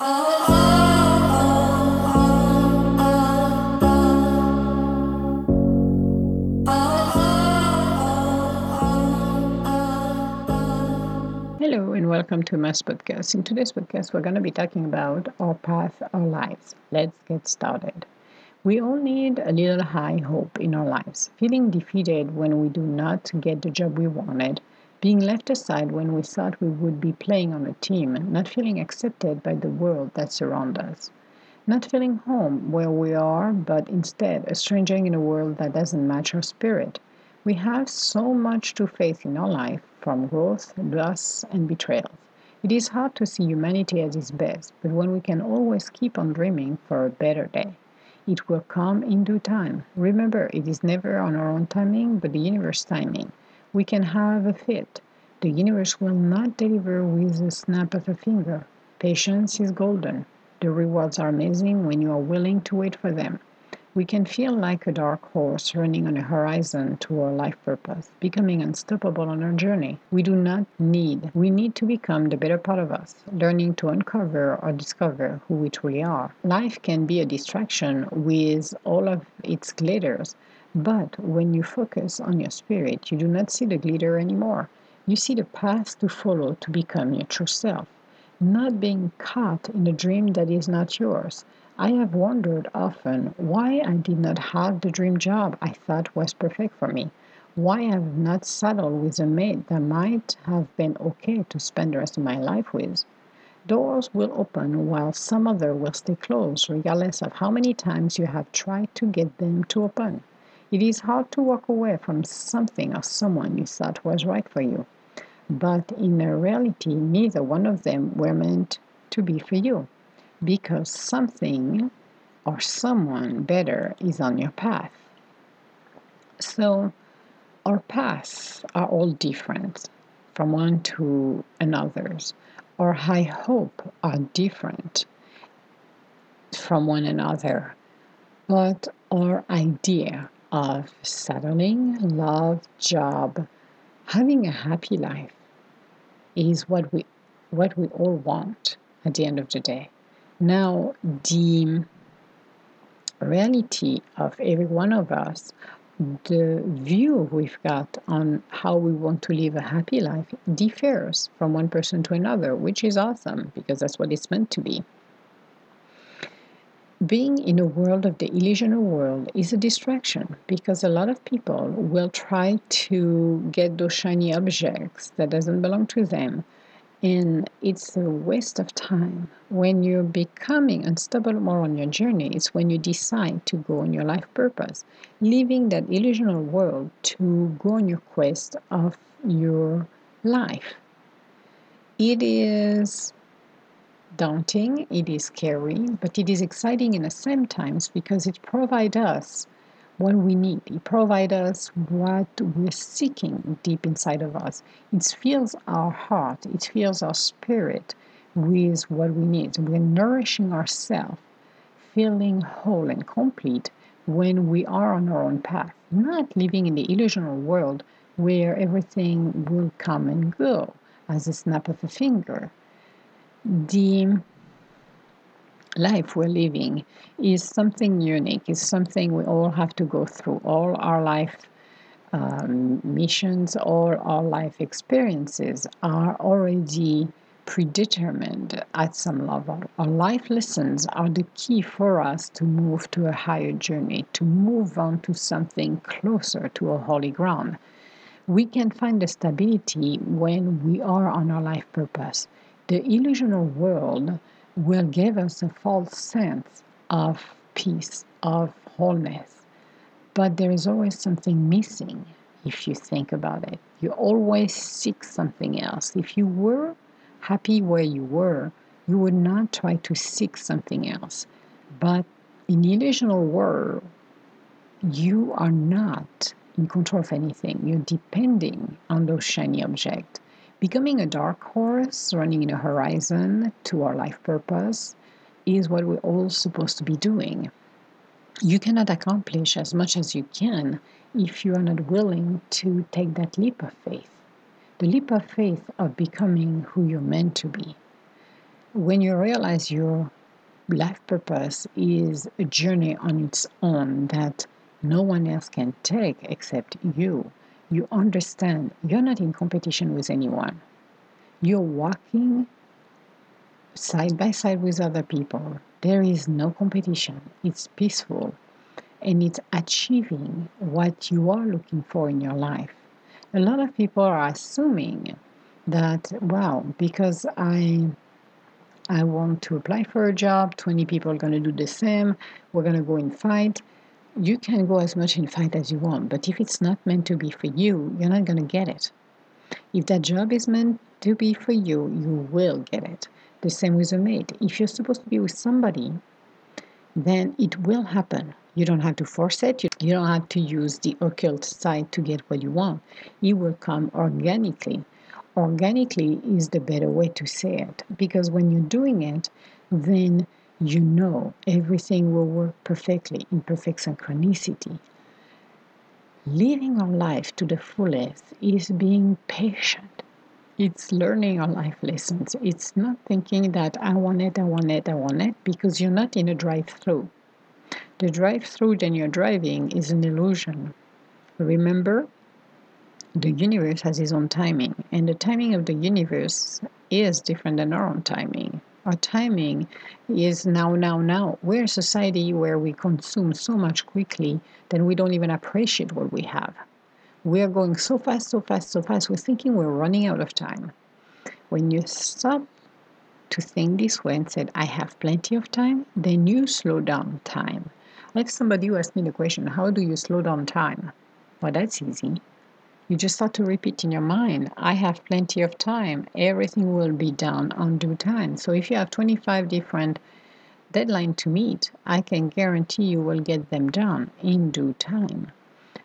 Hello and welcome to Mass Podcast. In today's podcast, we're going to be talking about our path, our lives. Let's get started. We all need a little high hope in our lives. Feeling defeated when we do not get the job we wanted, being left aside when we thought we would be playing on a team, not feeling accepted by the world that surrounds us, not feeling home where we are, but instead a stranger in a world that doesn't match our spirit. We have so much to face in our life from growth, loss, and betrayals. It is hard to see humanity at its best, but when we can always keep on dreaming for a better day, it will come in due time. Remember, it is never on our own timing, but the universe timing. We can have a fit. The universe will not deliver with a snap of a finger. Patience is golden. The rewards are amazing when you are willing to wait for them. We can feel like a dark horse running on a horizon to our life purpose, becoming unstoppable on our journey. We do not need, we need to become the better part of us, learning to uncover or discover who we truly are. Life can be a distraction with all of its glitters, but when you focus on your spirit, you do not see the glitter anymore. You see the path to follow to become your true self, not being caught in a dream that is not yours. I have wondered often why I did not have the dream job I thought was perfect for me. Why I have not settled with a mate that might have been okay to spend the rest of my life with. Doors will open while some other will stay closed, regardless of how many times you have tried to get them to open. It is hard to walk away from something or someone you thought was right for you. But in reality, neither one of them were meant to be for you because something or someone better is on your path. So, our paths are all different from one to another's. Our high hope are different from one another, but our idea of settling, love, job, having a happy life is what we what we all want at the end of the day. Now, the reality of every one of us, the view we've got on how we want to live a happy life differs from one person to another, which is awesome because that's what it's meant to be. Being in a world of the illusional world is a distraction because a lot of people will try to get those shiny objects that doesn't belong to them and it's a waste of time. When you're becoming unstable more on your journey, it's when you decide to go on your life purpose, leaving that illusional world to go on your quest of your life. It is daunting, it is scary, but it is exciting in the same times because it provides us what we need. It provides us what we're seeking deep inside of us. It fills our heart, it fills our spirit with what we need. We're nourishing ourselves, feeling whole and complete when we are on our own path, not living in the illusional world where everything will come and go as a snap of a finger. The life we're living is something unique, is something we all have to go through. All our life um, missions, all our life experiences are already predetermined at some level. Our life lessons are the key for us to move to a higher journey, to move on to something closer to a holy ground. We can find the stability when we are on our life purpose. The illusional world will give us a false sense of peace, of wholeness. But there is always something missing if you think about it. You always seek something else. If you were happy where you were, you would not try to seek something else. But in the illusional world, you are not in control of anything. You're depending on those shiny objects. Becoming a dark horse running in a horizon to our life purpose is what we're all supposed to be doing. You cannot accomplish as much as you can if you are not willing to take that leap of faith. The leap of faith of becoming who you're meant to be. when you realize your life purpose is a journey on its own that no one else can take except you, you understand you're not in competition with anyone. You're walking side by side with other people. There is no competition. It's peaceful and it's achieving what you are looking for in your life. A lot of people are assuming that, wow, because I I want to apply for a job, 20 people are going to do the same, we're going to go and fight. You can go as much in fight as you want, but if it's not meant to be for you, you're not going to get it. If that job is meant to be for you, you will get it. The same with a mate. If you're supposed to be with somebody, then it will happen. You don't have to force it. You don't have to use the occult side to get what you want. It will come organically. Organically is the better way to say it because when you're doing it, then you know everything will work perfectly in perfect synchronicity. Living our life to the fullest is being patient. It's learning our life lessons. It's not thinking that I want it, I want it, I want it, because you're not in a drive through. The drive through that you're driving is an illusion. Remember, the universe has its own timing, and the timing of the universe is different than our own timing. Our timing is now, now, now. We're a society where we consume so much quickly that we don't even appreciate what we have. We're going so fast, so fast, so fast, we're thinking we're running out of time. When you stop to think this way and said, I have plenty of time, then you slow down time. Like somebody who asked me the question, How do you slow down time? Well, that's easy. You just start to repeat in your mind, I have plenty of time. Everything will be done on due time. So if you have 25 different deadlines to meet, I can guarantee you will get them done in due time.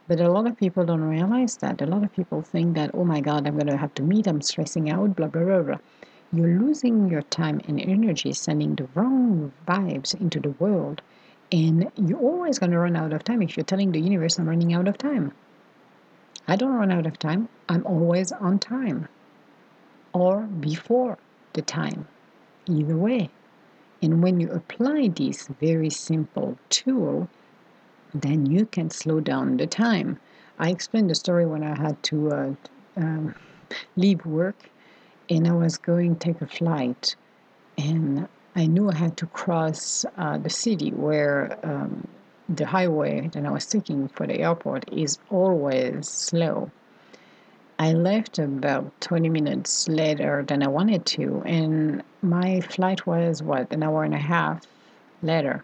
But a lot of people don't realize that. A lot of people think that, oh my God, I'm going to have to meet, I'm stressing out, blah, blah, blah, blah. You're losing your time and energy sending the wrong vibes into the world. And you're always going to run out of time if you're telling the universe, I'm running out of time. I don't run out of time. I'm always on time or before the time, either way. And when you apply this very simple tool, then you can slow down the time. I explained the story when I had to uh, um, leave work and I was going to take a flight and I knew I had to cross uh, the city where um, the highway that I was taking for the airport is always slow. I left about 20 minutes later than I wanted to, and my flight was what, an hour and a half later.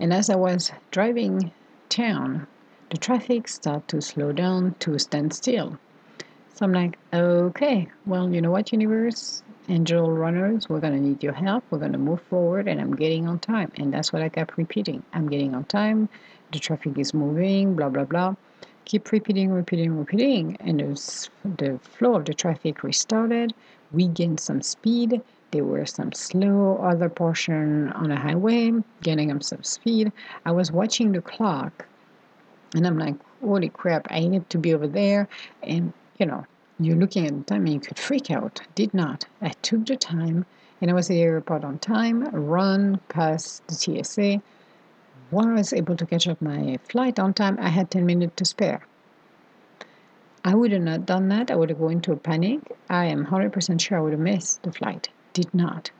And as I was driving town, the traffic started to slow down to stand still. So I'm like, okay, well, you know what, universe? Angel runners, we're going to need your help. We're going to move forward, and I'm getting on time. And that's what I kept repeating. I'm getting on time. The traffic is moving, blah, blah, blah. Keep repeating, repeating, repeating. And was, the flow of the traffic restarted. We gained some speed. There were some slow other portion on a highway, getting up some speed. I was watching the clock, and I'm like, holy crap, I need to be over there. And, you know, you're looking at the time and you could freak out. Did not. I took the time and I was at the airport on time, run past the TSA, was able to catch up my flight on time. I had 10 minutes to spare. I would have not done that. I would have gone into a panic. I am 100% sure I would have missed the flight. Did not.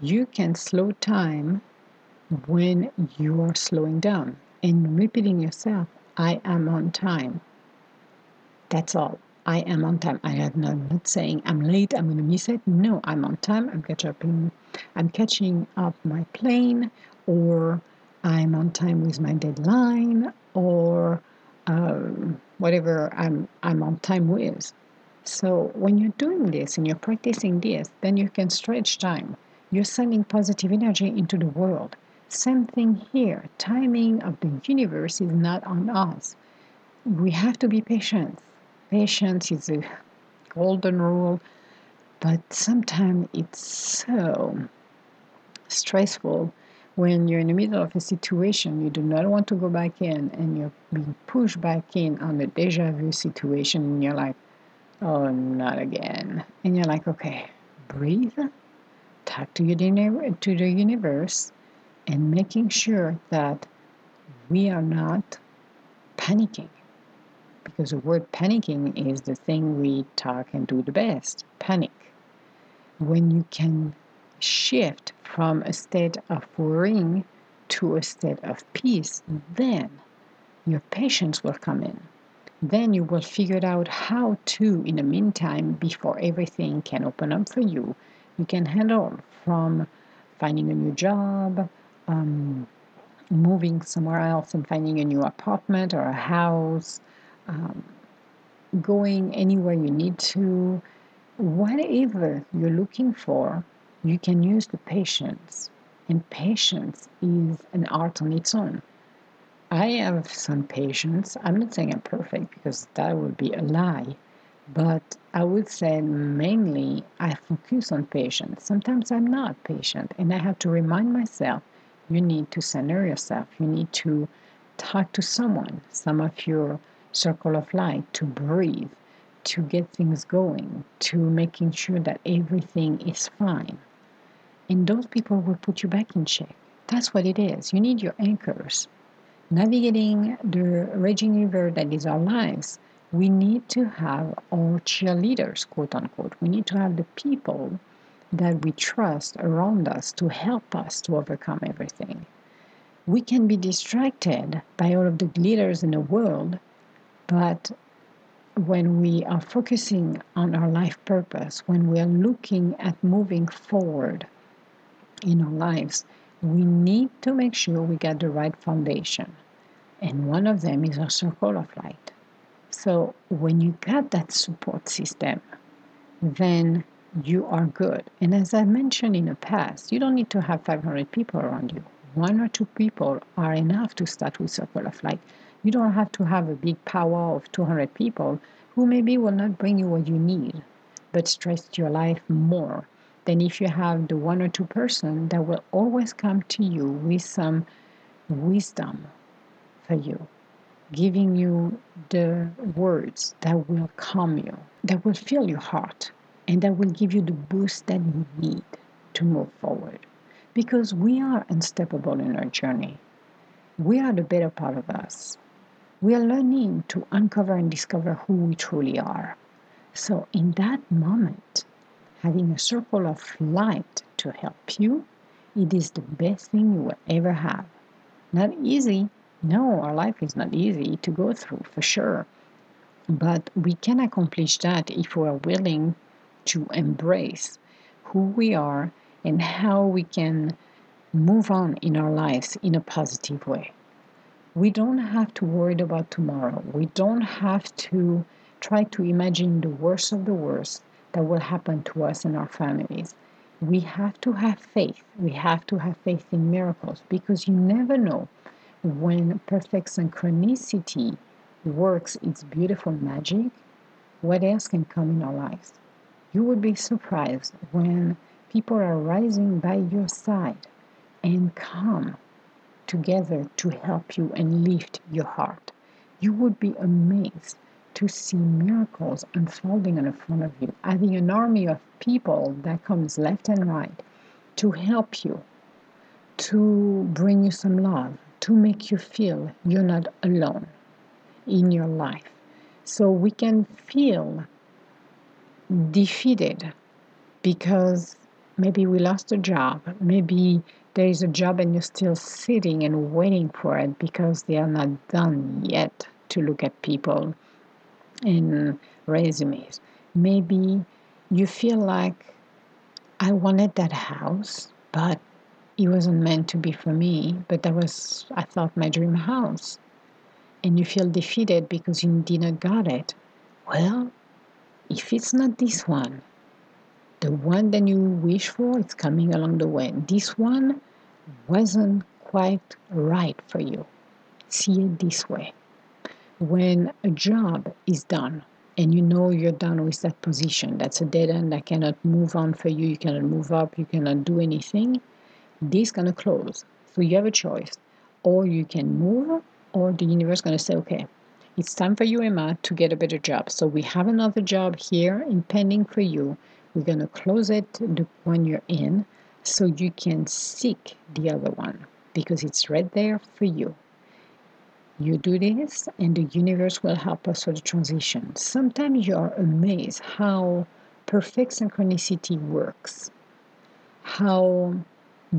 You can slow time when you are slowing down and repeating yourself, I am on time. That's all. I am on time. I am not saying I'm late, I'm going to miss it. No, I'm on time. I'm catching up in, I'm catching up my plane, or I'm on time with my deadline, or um, whatever I'm I'm on time with. So when you're doing this and you're practicing this, then you can stretch time. You're sending positive energy into the world. Same thing here. Timing of the universe is not on us. We have to be patient patience is a golden rule, but sometimes it's so stressful when you're in the middle of a situation you do not want to go back in and you're being pushed back in on a deja vu situation and you're like, oh, not again. And you're like, okay, breathe, talk to, your, to the universe and making sure that we are not panicking. Because the word panicking is the thing we talk and do the best panic. When you can shift from a state of worrying to a state of peace, then your patience will come in. Then you will figure out how to, in the meantime, before everything can open up for you, you can handle from finding a new job, um, moving somewhere else and finding a new apartment or a house, um, going anywhere you need to, whatever you're looking for, you can use the patience. And patience is an art on its own. I have some patience. I'm not saying I'm perfect because that would be a lie. But I would say mainly I focus on patience. Sometimes I'm not patient and I have to remind myself you need to center yourself. You need to talk to someone, some of your circle of light, to breathe, to get things going, to making sure that everything is fine. And those people will put you back in check. That's what it is. You need your anchors navigating the raging river that is our lives, we need to have our cheerleaders, quote unquote. We need to have the people that we trust around us to help us to overcome everything. We can be distracted by all of the glitters in the world, but when we are focusing on our life purpose, when we are looking at moving forward in our lives, we need to make sure we get the right foundation. And one of them is a circle of light. So when you got that support system, then you are good. And as I mentioned in the past, you don't need to have 500 people around you. One or two people are enough to start with Circle of Light. You don't have to have a big power of 200 people who maybe will not bring you what you need, but stress your life more than if you have the one or two person that will always come to you with some wisdom for you, giving you the words that will calm you, that will fill your heart, and that will give you the boost that you need to move forward. Because we are unstoppable in our journey. We are the better part of us. We are learning to uncover and discover who we truly are. So, in that moment, having a circle of light to help you, it is the best thing you will ever have. Not easy, no, our life is not easy to go through for sure. But we can accomplish that if we are willing to embrace who we are and how we can move on in our lives in a positive way. We don't have to worry about tomorrow. We don't have to try to imagine the worst of the worst that will happen to us and our families. We have to have faith. We have to have faith in miracles because you never know when perfect synchronicity works its beautiful magic, what else can come in our lives? You would be surprised when people are rising by your side and come together to help you and lift your heart. You would be amazed to see miracles unfolding in front of you, having an army of people that comes left and right to help you, to bring you some love, to make you feel you're not alone in your life. So we can feel defeated because maybe we lost a job, maybe there is a job and you're still sitting and waiting for it because they are not done yet to look at people in resumes. Maybe you feel like I wanted that house, but it wasn't meant to be for me, but that was, I thought, my dream house. And you feel defeated because you didn't got it. Well, if it's not this one, the one that you wish for is coming along the way. This one wasn't quite right for you. See it this way. When a job is done and you know you're done with that position, that's a dead end that cannot move on for you, you cannot move up, you cannot do anything, this gonna close. So you have a choice. Or you can move, or the universe gonna say, okay, it's time for you, Emma, to get a better job. So we have another job here impending for you. We're going to close it the one you're in so you can seek the other one because it's right there for you. You do this, and the universe will help us for the transition. Sometimes you are amazed how perfect synchronicity works, how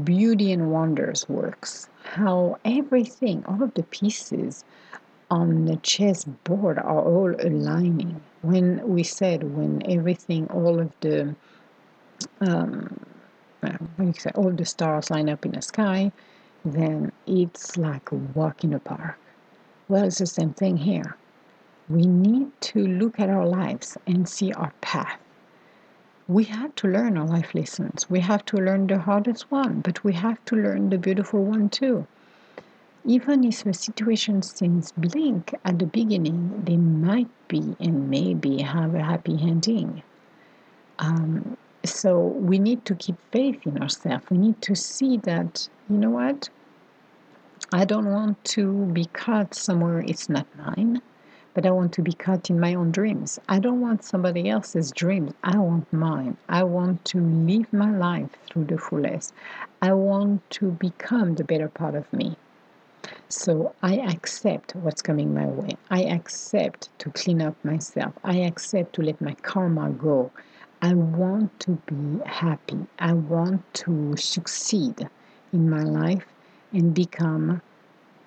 beauty and wonders works, how everything, all of the pieces on the chessboard are all aligning. When we said, when everything, all of the, um, all the stars line up in the sky, then it's like walking a walk in park. Well, it's the same thing here. We need to look at our lives and see our path. We have to learn our life lessons. We have to learn the hardest one, but we have to learn the beautiful one too even if the situation seems bleak at the beginning, they might be and maybe have a happy ending. Um, so we need to keep faith in ourselves. We need to see that, you know what? I don't want to be caught somewhere it's not mine, but I want to be caught in my own dreams. I don't want somebody else's dreams. I want mine. I want to live my life through the fullest. I want to become the better part of me. So I accept what's coming my way. I accept to clean up myself. I accept to let my karma go. I want to be happy. I want to succeed in my life and become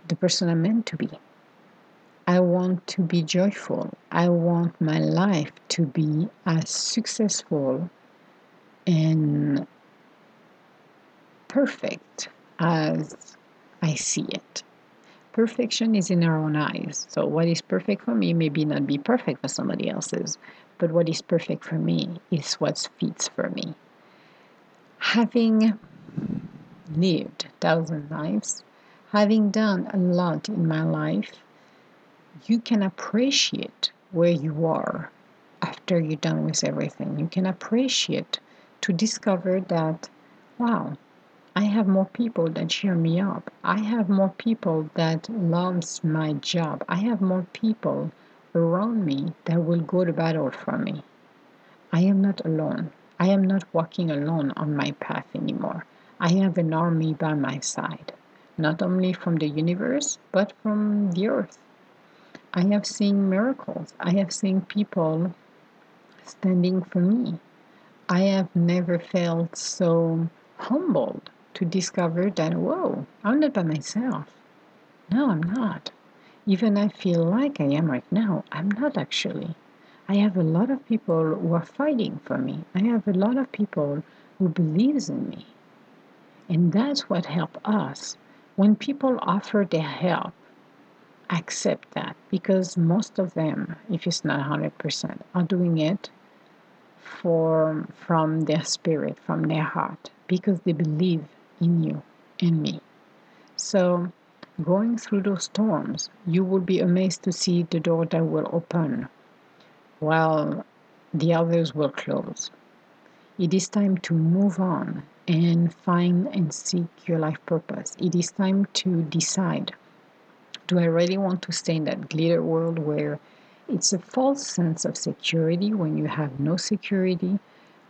the person I'm meant to be. I want to be joyful. I want my life to be as successful and perfect as I see it. Perfection is in our own eyes. So, what is perfect for me may be not be perfect for somebody else's, but what is perfect for me is what fits for me. Having lived thousand lives, having done a lot in my life, you can appreciate where you are after you're done with everything. You can appreciate to discover that, wow, I have more people that cheer me up. I have more people that loves my job. I have more people around me that will go to battle for me. I am not alone. I am not walking alone on my path anymore. I have an army by my side, not only from the universe, but from the earth. I have seen miracles. I have seen people standing for me. I have never felt so humbled to discover that, whoa, I'm not by myself. No, I'm not. Even I feel like I am right now, I'm not actually. I have a lot of people who are fighting for me. I have a lot of people who believes in me. And that's what helps us. When people offer their help, accept that because most of them, if it's not 100%, are doing it for from their spirit, from their heart, because they believe in you in me. So, going through those storms, you will be amazed to see the door that will open while the others will close. It is time to move on and find and seek your life purpose. It is time to decide do I really want to stay in that glitter world where it's a false sense of security when you have no security,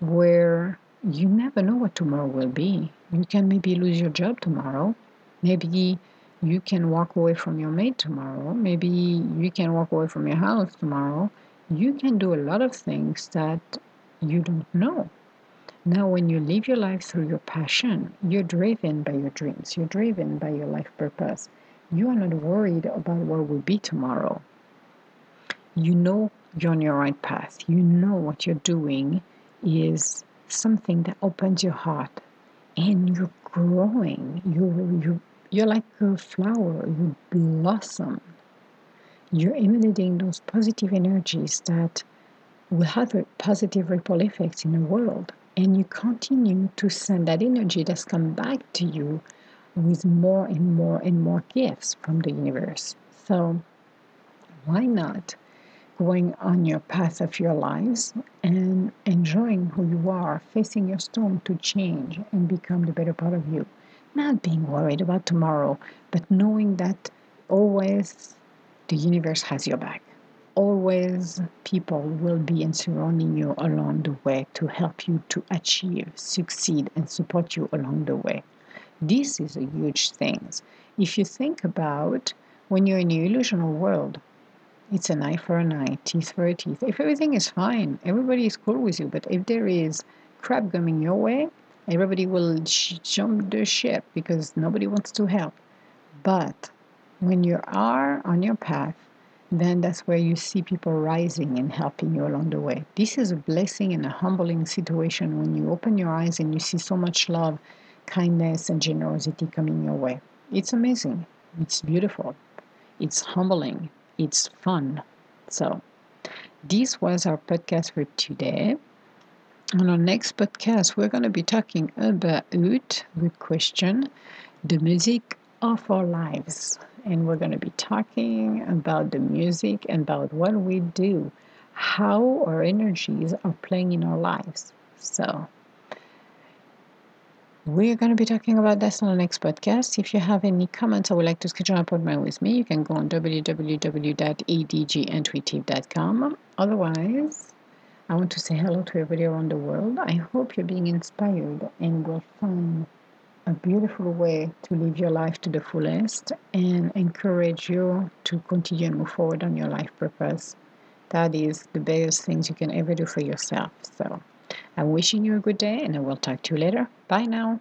where you never know what tomorrow will be. You can maybe lose your job tomorrow. Maybe you can walk away from your mate tomorrow. Maybe you can walk away from your house tomorrow. You can do a lot of things that you don't know. Now, when you live your life through your passion, you're driven by your dreams, you're driven by your life purpose. You are not worried about what will be tomorrow. You know you're on your right path. You know what you're doing is something that opens your heart and you're growing. You, you, you're like a flower, you blossom. You're emanating those positive energies that will have a positive ripple effects in the world. And you continue to send that energy that's come back to you with more and more and more gifts from the universe. So, why not going on your path of your lives and enjoying who you are, facing your storm to change and become the better part of you. Not being worried about tomorrow, but knowing that always the universe has your back. always people will be in surrounding you along the way to help you to achieve, succeed, and support you along the way. This is a huge thing. If you think about when you're in the illusional world, it's an eye for an eye, teeth for a teeth. If everything is fine, everybody is cool with you. But if there is crap coming your way, everybody will jump the ship because nobody wants to help. But when you are on your path, then that's where you see people rising and helping you along the way. This is a blessing and a humbling situation when you open your eyes and you see so much love, kindness, and generosity coming your way. It's amazing. It's beautiful. It's humbling. It's fun. So, this was our podcast for today. On our next podcast, we're going to be talking about, good question, the music of our lives and we're going to be talking about the music and about what we do, how our energies are playing in our lives. So, we're going to be talking about this on the next podcast. If you have any comments or would like to schedule an appointment with me, you can go on www.adgintuitive.com. Otherwise, I want to say hello to everybody around the world. I hope you're being inspired and will find a beautiful way to live your life to the fullest and encourage you to continue and move forward on your life purpose. That is the best things you can ever do for yourself. So I'm wishing you a good day and I will talk to you later. Bye now.